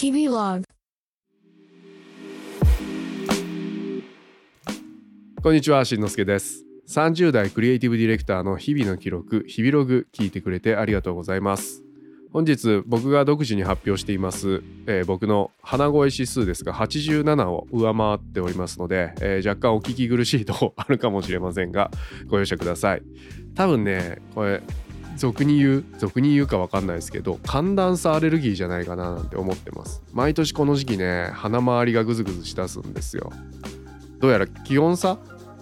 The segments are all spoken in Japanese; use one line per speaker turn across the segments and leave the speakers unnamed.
日々ログ
こんにちは、しんのすけです。30代クリエイティブディレクターの日々の記録、日々ログ聞いてくれてありがとうございます。本日僕が独自に発表しています、えー僕の鼻声指数ですが87を上回っておりますので、えー若干お聞き苦しいとあるかもしれませんがご容赦ください。多分ねこれ俗に言う俗に言うか分かんないですけど寒暖差アレルギーじゃないかななんて思ってます。毎年この時期ね鼻周りがグズグズしだすんですよ。どうやら気温差？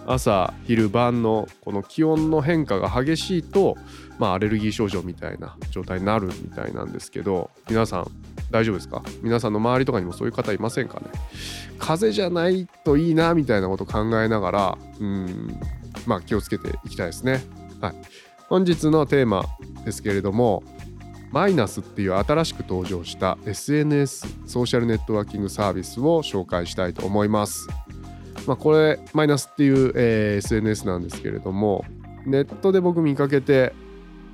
朝昼晩のこの気温の変化が激しいと、まあ、アレルギー症状みたいな状態になるみたいなんですけど皆さん大丈夫ですか？皆さんの周りとかにもそういう方いませんかね？風邪じゃないといいなみたいなこと考えながらうんまあ気をつけていきたいですね。はい、本日のテーマですけれどもマイナスっていう新しく登場した SNS ソーシャルネットワーキングサービスを紹介したいと思います。まあ、これマイナスっていう、えー SNS なんですけれどもネットで僕見かけて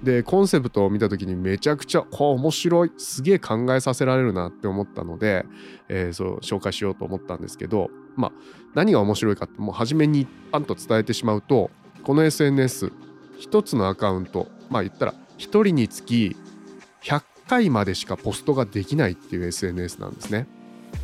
でコンセプトを見た時にめちゃくちゃこう面白いすげえ考えさせられるなって思ったので、えーそう紹介しようと思ったんですけど、まあ、何が面白いかってもう初めにパンと伝えてしまうとこの SNS 一つのアカウントまあ言ったら一人につき100回までしかポストができないっていう SNS なんですね。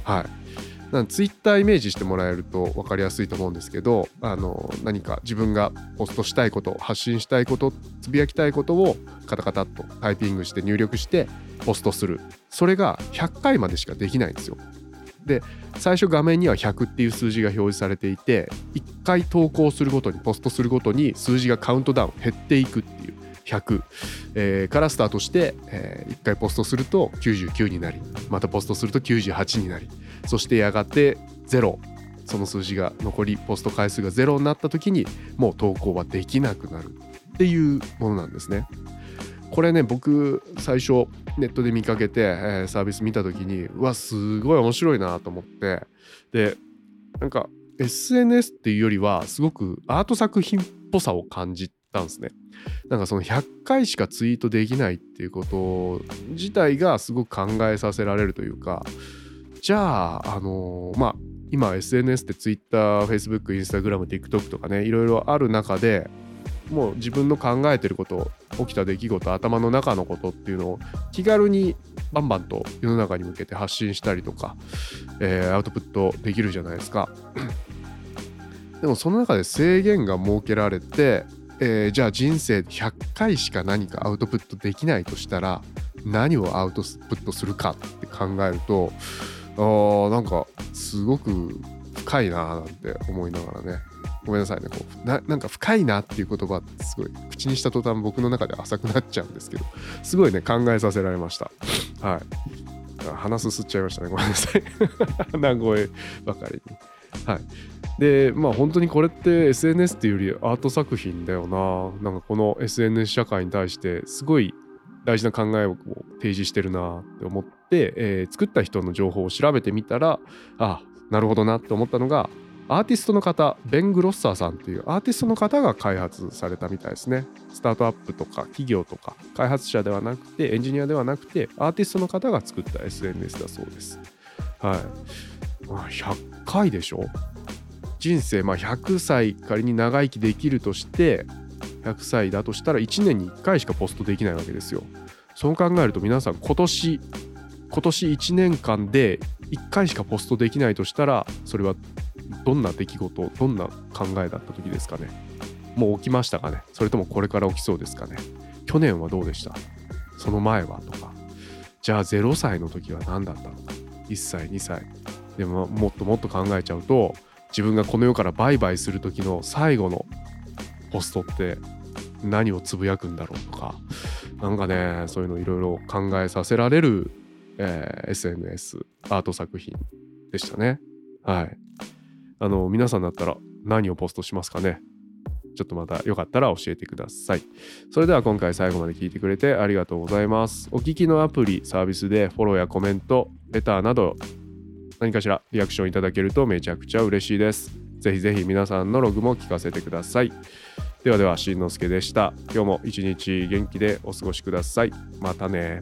はい。なんツイッターイメージしてもらえると分かりやすいと思うんですけどあの何か自分がポストしたいこと発信したいことつぶやきたいことをカタカタっとタイピングして入力してポストするそれが100回までしかできないんですよ。で最初画面には100っていう数字が表示されていて1回投稿するごとにポストするごとに数字がカウントダウン減っていくっていう100、えーからスタートして、え1回ポストすると99になりまたポストすると98になりそしてやがて0その数字が残りポスト回数が0になった時にもう投稿はできなくなるっていうものなんですね。これね僕最初ネットで見かけて、えーサービス見た時にうわすごい面白いなと思ってでなんか SNS っていうよりはすごくアート作品っぽさを感じたんですね。なんかその100回しかツイートできないっていうこと自体がすごく考えさせられるというかじゃああのーまあ今 SNS って Twitter、Facebook、Instagram、TikTok とかねいろいろある中でもう自分の考えてること起きた出来事頭の中のことっていうのを気軽にバンバンと世の中に向けて発信したりとか、えーアウトプットできるじゃないですか。でもその中で制限が設けられて、えーじゃあ人生100回しか何かアウトプットできないとしたら何をアウトプットするかって考えるとあーなんかすごく深いなーなんて思いながらねごめんなさいね。こうななんか深いなっていう言葉ってすごい口にした途端僕の中で浅くなっちゃうんですけどすごいね考えさせられました。はい。鼻すすっちゃいましたね。ごめんなさい。鼻声ばかりに。はい。でまあ本当にこれって SNS っていうよりアート作品だよな。なんかこの SNS 社会に対してすごい大事な考えを提示してるなって思って、えー作った人の情報を調べてみたらあなるほどなって思ったのがアーティストの方ベン・グロッサーさんっていうアーティストの方が開発されたみたいですね。スタートアップとか企業とか開発者ではなくてエンジニアではなくてアーティストの方が作った SNS だそうです。はい。100回でしょ？人生、まあ、100歳仮に長生きできるとして100歳だとしたら1年に1回しかポストできないわけですよ。そう考えると皆さん今年今年1年間で1回しかポストできないとしたらそれはどんな出来事どんな考えだった時ですかね。もう起きましたかね。それともこれから起きそうですかね。去年はどうでした？その前はとか。じゃあ0歳の時は何だったのか。1歳2歳。でももっともっと考えちゃうと自分がこの世からバイバイする時の最後のポストって何をつぶやくんだろうとか。なんかねそういうのいろいろ考えさせられる、えー SNS アート作品でしたね。はい。あの皆さんだったら何をポストしますかね？ちょっとまたよかったら教えてください。それでは今回最後まで聞いてくれてありがとうございます。お聞きのアプリサービスでフォローやコメントレターなど何かしらリアクションいただけるとめちゃくちゃ嬉しいです。ぜひぜひ皆さんのログも聞かせてください。ではではしんのすけでした。今日も一日元気でお過ごしください。またね。